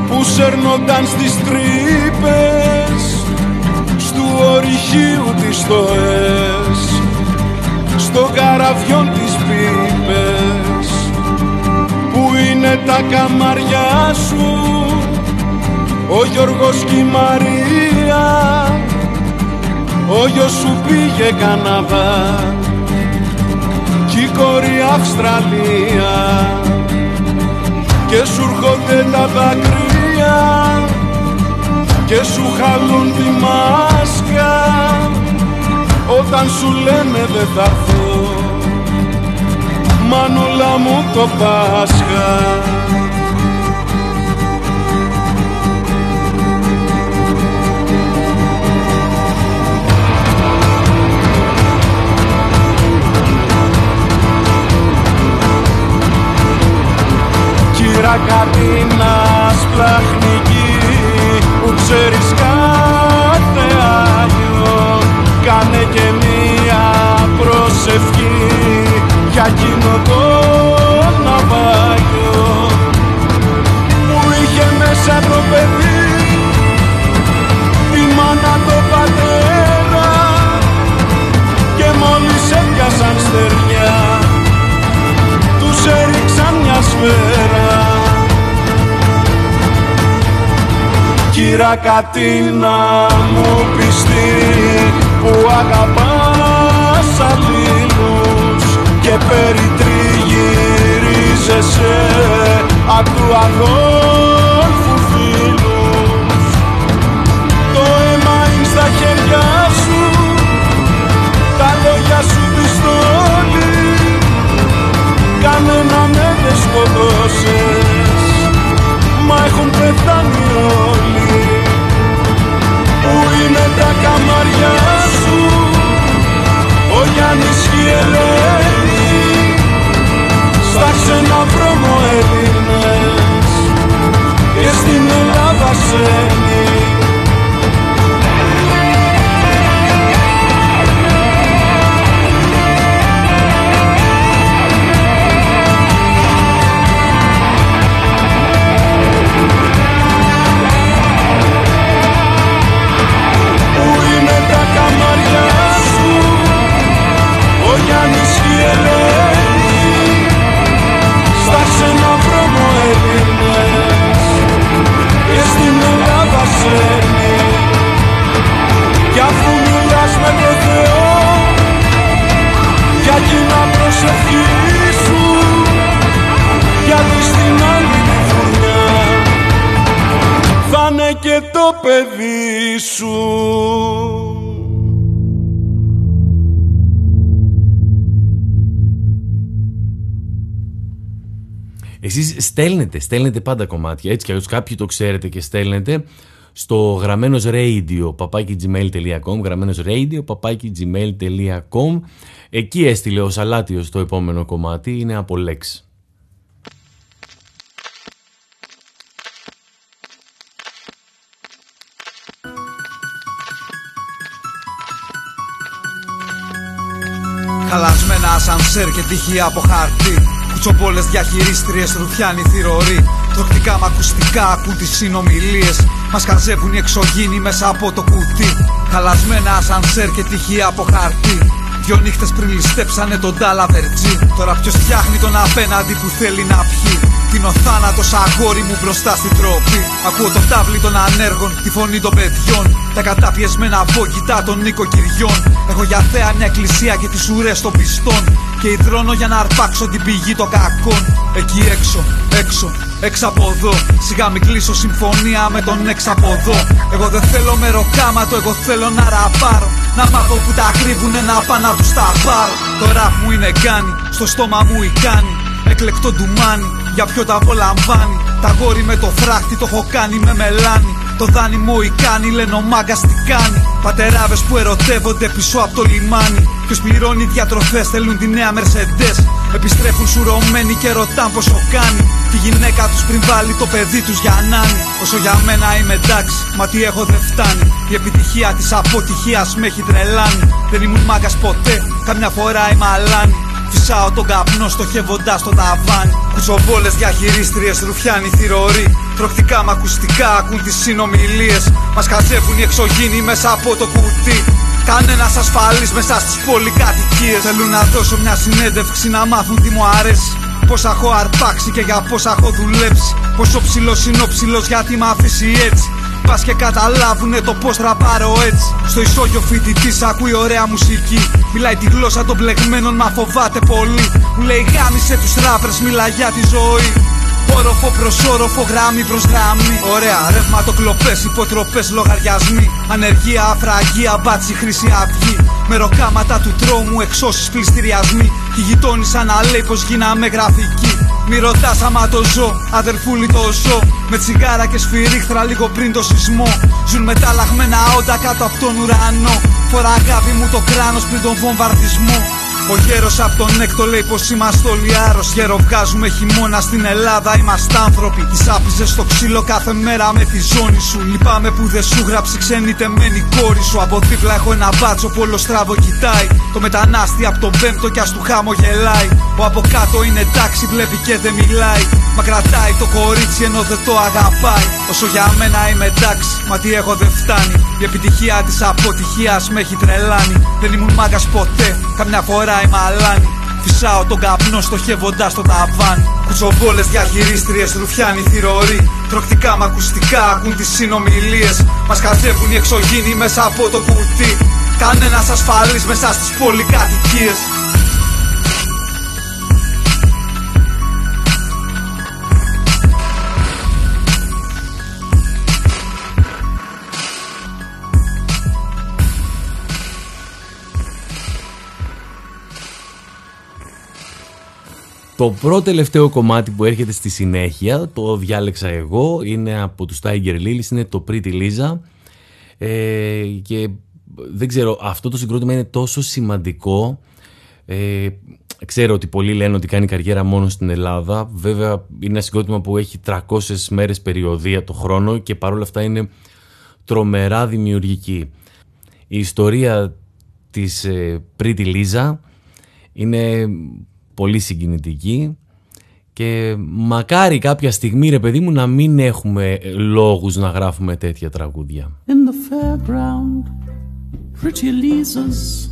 που σέρνονταν στις τρύπες στου ορυχείου τις στοές στο καραβιόν τις πίπες που είναι τα καμαριά σου ο Γιώργος και η Μαρία ο γιος σου πήγε Καναδά κι η κόρη Αυστραλία. Και σου έρχονται τα δάκρυα και σου χαλούν τη μάσκα. Όταν σου λένε δεν θα έρθω μανούλα μου το Πάσχα Κατίνας πλαχνική που ξέρεις κάθε Άγιο. Κάνε και μία προσευχή για εκείνο το ναυάγιο. Που είχε μέσα το παιδί Κύρα Κατίνα μου πιστή που αγαπάς αλλήλους και περιτριγυρίζεσαι απ' του αδόλφου φίλους. Το αίμα είναι στα χέρια σου τα λόγια σου πιστόλι κανένα με δεν σκοτώσες. Μα έχουν πεθάνει ο Γιάννης και η Ελένη στα ξένα βρώμο Έλληνες. Και στην Ελλάδα σένει Για κοινά προσευχή σου Γιατί στην άλλη τη φουρνιά θα είναι και το παιδί σου. Εσείς στέλνετε, στέλνετε πάντα κομμάτια, έτσι κι αλλιώς κάποιοι το ξέρετε και στέλνετε στο γραμμένος radio papakigmail.com γραμμένος radio papakigmail.com εκεί έστειλε ο Σαλάτιος το επόμενο κομμάτι είναι από Lex. Χαλασμένα ασανσέρ και τύχη από χαρτί. Κουτσοπόλες διαχειρίστριες, ρουφιάνοι θηρορή Τροκτικά μ' ακουστικά ακούν τις συνομιλίες. Μας χαζεύουν οι εξωγήινοι μέσα από το κουτί. Χαλασμένα ασανσέρ και τυχεία από χαρτί. Δυο νύχτες πριν ληστέψανε τον Τάλα Βερτζή Τώρα ποιος φτιάχνει τον απέναντι που θέλει να πιει. Την ο θάνατος αγόρι μου μπροστά στην τρόπη Ακούω το τάβλι των ανέργων, τη φωνή των παιδιών. Τα καταπιεσμένα βόγκητα των νοικοκυριών. Έχω για θέα μια εκκλησία και τις ουρές των πιστών Και υδρώνω για να αρπάξω την πηγή των κακών Εκεί έξω, έξω, έξω από εδώ Σιγά μην κλείσω συμφωνία με τον έξω από εδώ Εγώ δεν θέλω μεροκάματο, εγώ θέλω να ραπάρω Να μάθω που τα κρύβουνε να πάω να τους τα πάρω Το ραπ μου είναι γκάνι, στο στόμα μου η κάνει Εκλεκτό ντουμάνι, για ποιο τα απολαμβάνει. Τα γόρι με το φράχτη το έχω κάνει με μελάνι. Το δάνειμο η κάνει, λένε ο μάγκας τι κάνει. Πατεράδες που ερωτεύονται πίσω από το λιμάνι. Ποιο πληρώνει διατροφές, θέλουν τη νέα Mercedes. Επιστρέφουν σουρωμένοι και ρωτάν πόσο κάνει. Τη γυναίκα τους πριν βάλει το παιδί τους για νάνι. Όσο για μένα είμαι εντάξει, μα τι έχω δεν φτάνει. Η επιτυχία της αποτυχίας με έχει τρελάνει. Δεν ήμουν μάγκας ποτέ, καμιά φορά είμαι αλάνι. Φυσάω τον καπνό στοχεύοντα το ταβάνι. Κουτσοβόλε διαχειρίστριες, ρουφιάνοι θηροροί. Τροκτικά μ' ακουστικά ακούν τις συνομιλίες. Μας χαζεύουν οι εξωγήινοι μέσα από το κουτί. Κανένα ασφαλή μέσα στις πολυκατοικίες. Θέλουν να δώσω μια συνέντευξη να μάθουν τι μου αρέσει. Πόσα έχω αρπάξει και για πόσα έχω δουλέψει. Πόσο ψηλός είναι ο ψηλός γιατί μ' αφήσει έτσι. Πας και καταλάβουνε το πώς τραπάρω έτσι. Στο ισόγειο φοιτητή ακούει ωραία μουσική. Μιλάει τη γλώσσα των μπλεγμένων, μα φοβάται πολύ. Μου λέει γάμισε τους ράπρε, μιλά για τη ζωή. Όροφο προς όροφο, γράμμη προς γράμμη. Ωραία, ρεύματοκλοπέ, υποτροπές, λογαριασμοί. Ανεργία, αφραγία, μπάτσι, χρυσή αυγή. Μεροκάματα του τρόμου, εξώσεις, πληστηριασμοί. Και η γειτόνισσα να λέει πως γίναμε γραφική. Μη ρωτάς άμα το ζω, αδερφούλη το ζω. Με τσιγάρα και σφυρίχτρα λίγο πριν το σεισμό. Ζουν μεταλλαγμένα όντα κάτω από τον ουρανό. Φορά αγάπη μου το κράνος πριν τον βομβαρδισμό. Ο γέρος από τον έκτο λέει πως είμαστε όλοι άρρωστοι. Γέρο βγάζουμε χειμώνα στην Ελλάδα, είμαστε άνθρωποι. Τις άπιζε στο ξύλο κάθε μέρα με τη ζώνη σου. Λυπάμαι που δεν σου γράψει ξένη τεμένη κόρη σου. Από δίπλα έχω ένα μπάτσο που όλο στραβό κοιτάει. Το μετανάστη από τον πέμπτο κι ας του χάμο γελάει. Ο από κάτω είναι τάξη, βλέπει και δεν μιλάει. Μα κρατάει το κορίτσι ενώ δεν το αγαπάει. Όσο για μένα είμαι εντάξει, μα τι έχω δεν φτάνει. Η επιτυχία της αποτυχίας με έχει τρελάνει. Δεν ήμουν μάγκας ποτέ, καμιά φορά είμαι αλάνη. Φυσάω τον καπνό στοχεύοντα το ταβάνι. Κουτσοβόλε διαχειρίστριες, ρουφιάνοι θηροροί. Τροκτικά μ' ακουστικά ακούν τις συνομιλίες. Μας χαζεύουν οι εξωγήινοι μέσα από το κουτί. Κανένας ασφαλής μέσα στις πολυκατοικίες. Το πρώτο τελευταίο κομμάτι που έρχεται στη συνέχεια, το διάλεξα εγώ, είναι από τους Tiger Lilies, είναι το Pretty Lisa. Ε, και δεν ξέρω, αυτό το συγκρότημα είναι τόσο σημαντικό. Ε, ξέρω ότι πολλοί λένε ότι κάνει καριέρα μόνο στην Ελλάδα. Βέβαια είναι ένα συγκρότημα που έχει 300 μέρες περιοδία το χρόνο και παρόλα αυτά είναι τρομερά δημιουργική. Η ιστορία της ε, Pretty Lisa είναι πολύ συγκινητική και μακάρι κάποια στιγμή ρε παιδί μου να μην έχουμε λόγους να γράφουμε τέτοια τραγούδια. In the fairground, pretty Lisa's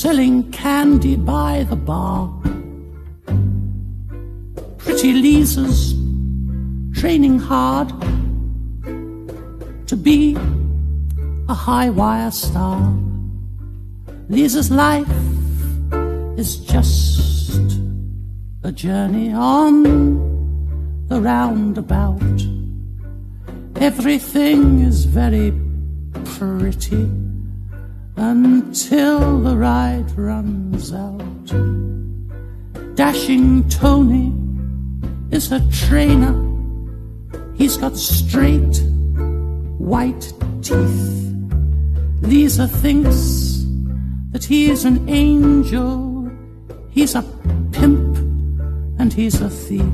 selling candy by the bar. Pretty Lisa's training hard to be a high wire star. Lisa's life is just a journey on the roundabout. Everything is very pretty until the ride runs out. Dashing Tony is her trainer. He's got straight white teeth. Lisa thinks that he's an angel. He's a pimp and he's a thief.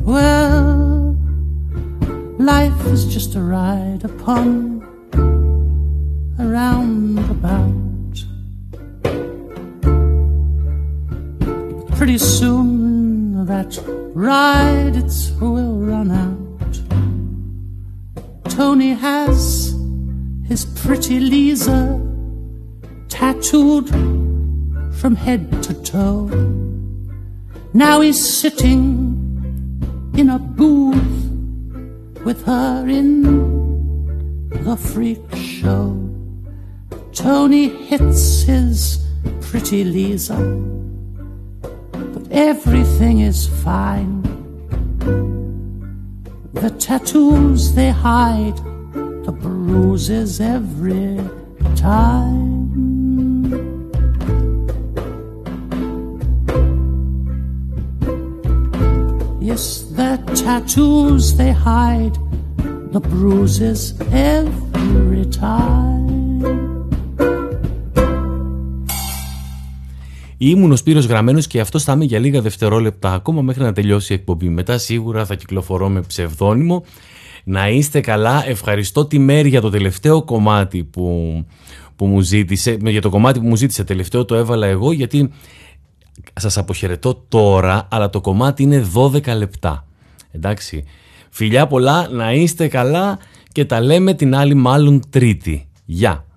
Well, life is just a ride upon a roundabout. Pretty soon that ride it will run out. Tony has his pretty Lisa tattooed from head to toe. Now he's sitting in a booth with her in the freak show. Tony hits his pretty Lisa, but everything is fine. The tattoos they hide the bruises every time. Yes, the tattoos they hide the bruises every time. Ήμουν ο Σπύρος Γραμμένος και αυτό θα είμαι για λίγα δευτερόλεπτα ακόμα μέχρι να τελειώσει η εκπομπή. Μετά σίγουρα θα κυκλοφορώ με ψευδόνυμο. Να είστε καλά. Ευχαριστώ τη Μέρη για το τελευταίο κομμάτι που, που μου ζήτησε. Για το κομμάτι που μου ζήτησε τελευταίο το έβαλα εγώ γιατί σας αποχαιρετώ τώρα αλλά το κομμάτι είναι 12 λεπτά. Εντάξει. Φιλιά πολλά, να είστε καλά και τα λέμε την άλλη μάλλον τρίτη. Γεια.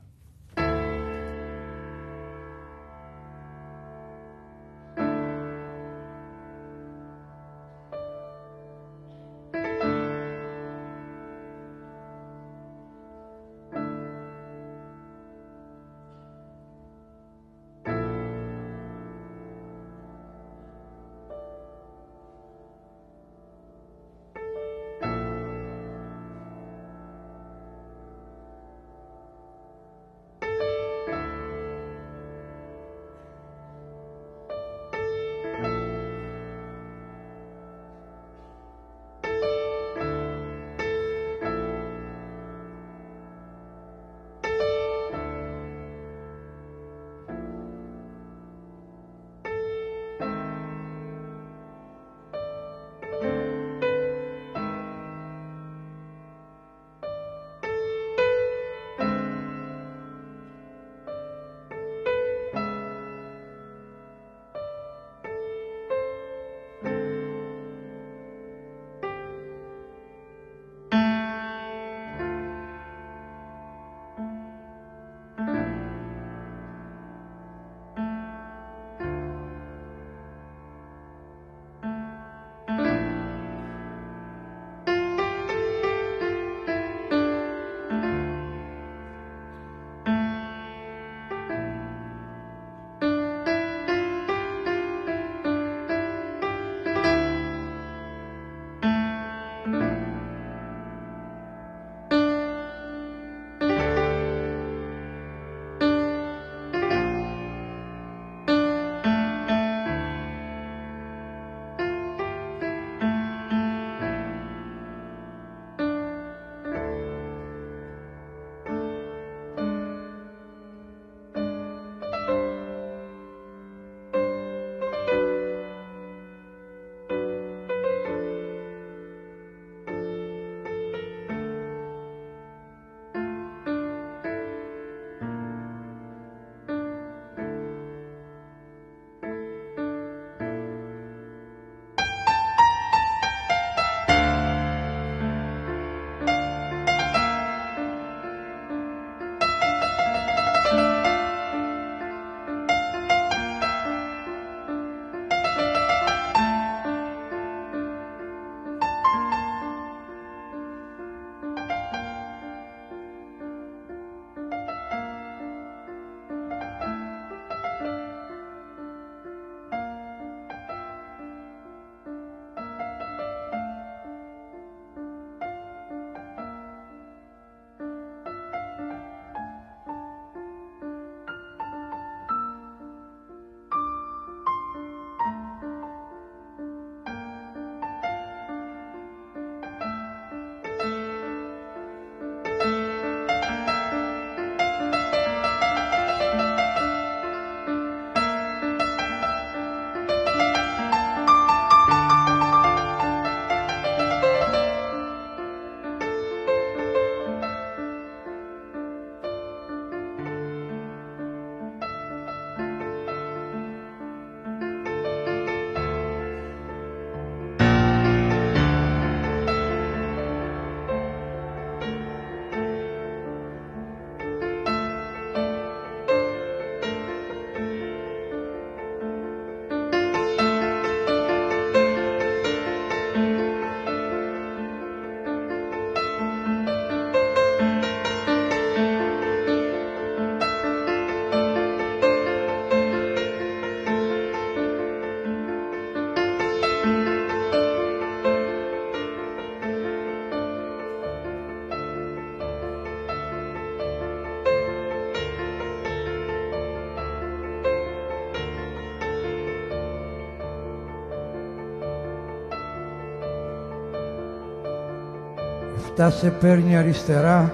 Αυτά σε παίρνει αριστερά,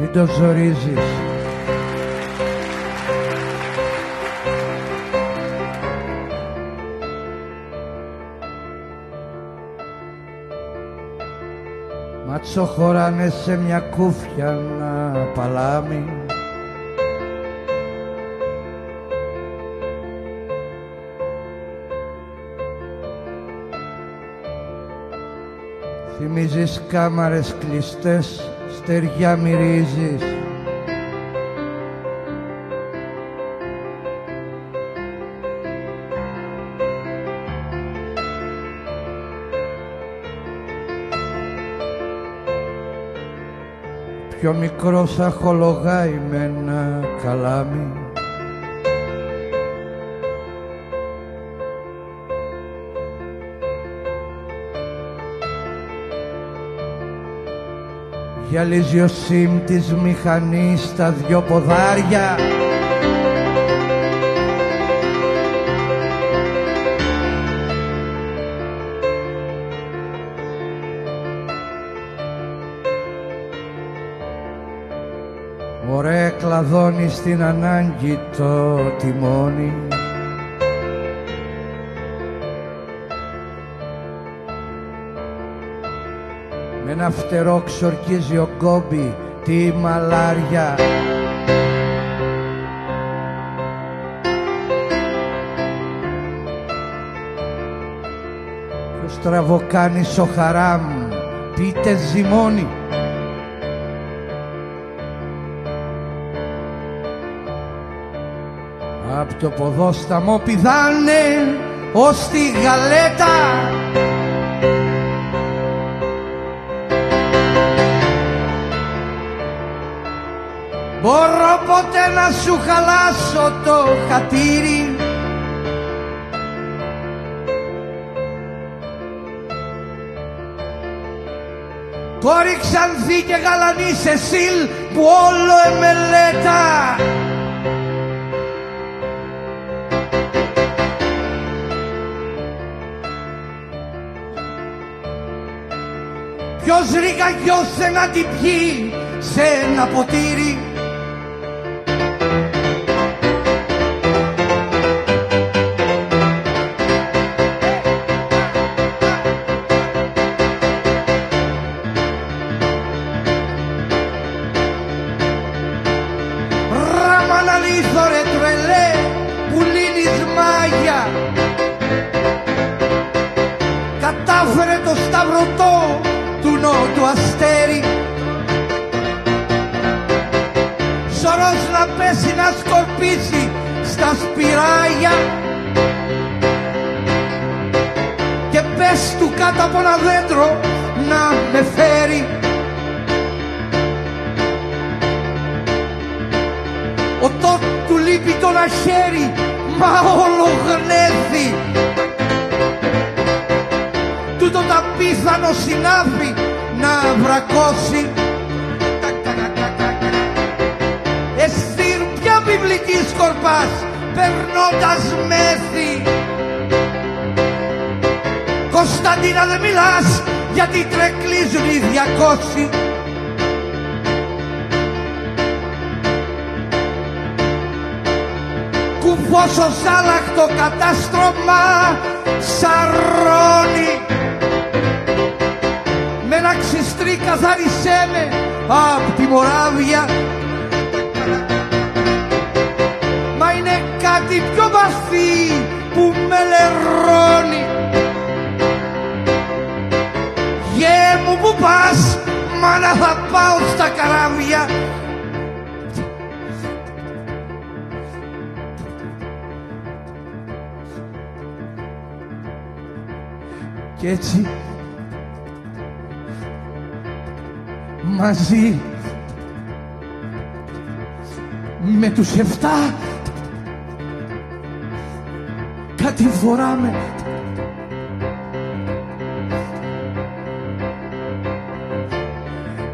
μην το ζορίζεις. Μάτσο χωράνε σε μια κούφια να παλάμι Θυμίζεις κάμαρες κλειστές, στεριά μυρίζεις. Πιο μικρός σαν χολογάει με ένα καλάμι Γυαλίζει ο σιμ της μηχανής στα δυο ποδάρια. Ωραία κλαδώνεις στην ανάγκη το τιμόνι ένα φτερό ξορκίζει ο κόμπι τη μαλάρια. Ποιος στραβοκάνει ο χαράμ πείτε ζυμώνει. Απ' το ποδόσταμο πηδάνε ως τη γαλέτα να σου χαλάσω το χατήρι. Κόρη ξανθή και γαλανή Σεσίλ που όλο εμελέτα. Ποιος ρηγαγιώσε να την πιει σε ένα ποτήρι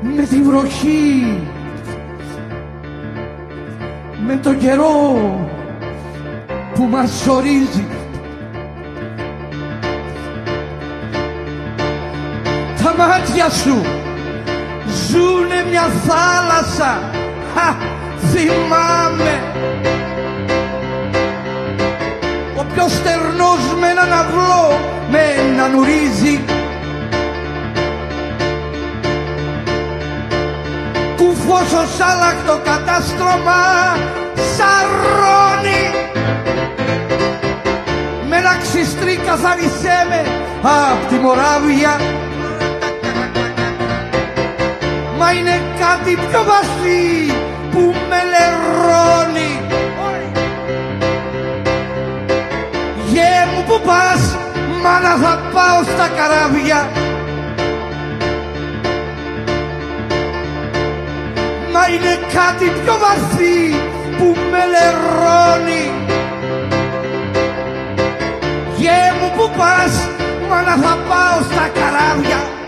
με τη βροχή. Με τον καιρό που μας ορίζει. Τα μάτια σου ζουνε μια θάλασσα. Χα, θυμάμαι. Ο πιο στερνός με έναν αυλό με έναν ουρίζει Κουφός ως άλλακτο κατάστρωμα σαρώνει. Με ένα ξυστρί καθάρισέ με απ' τη Μοράβια. Μα είναι κάτι πιο βαθύ που με λερώνει. Γε μου που πας μάνα θα πάω στα καράβια είναι κάτι πιο βαθύ που με λερώνει Γε μου που πας, μάνα θα πάω στα καράβια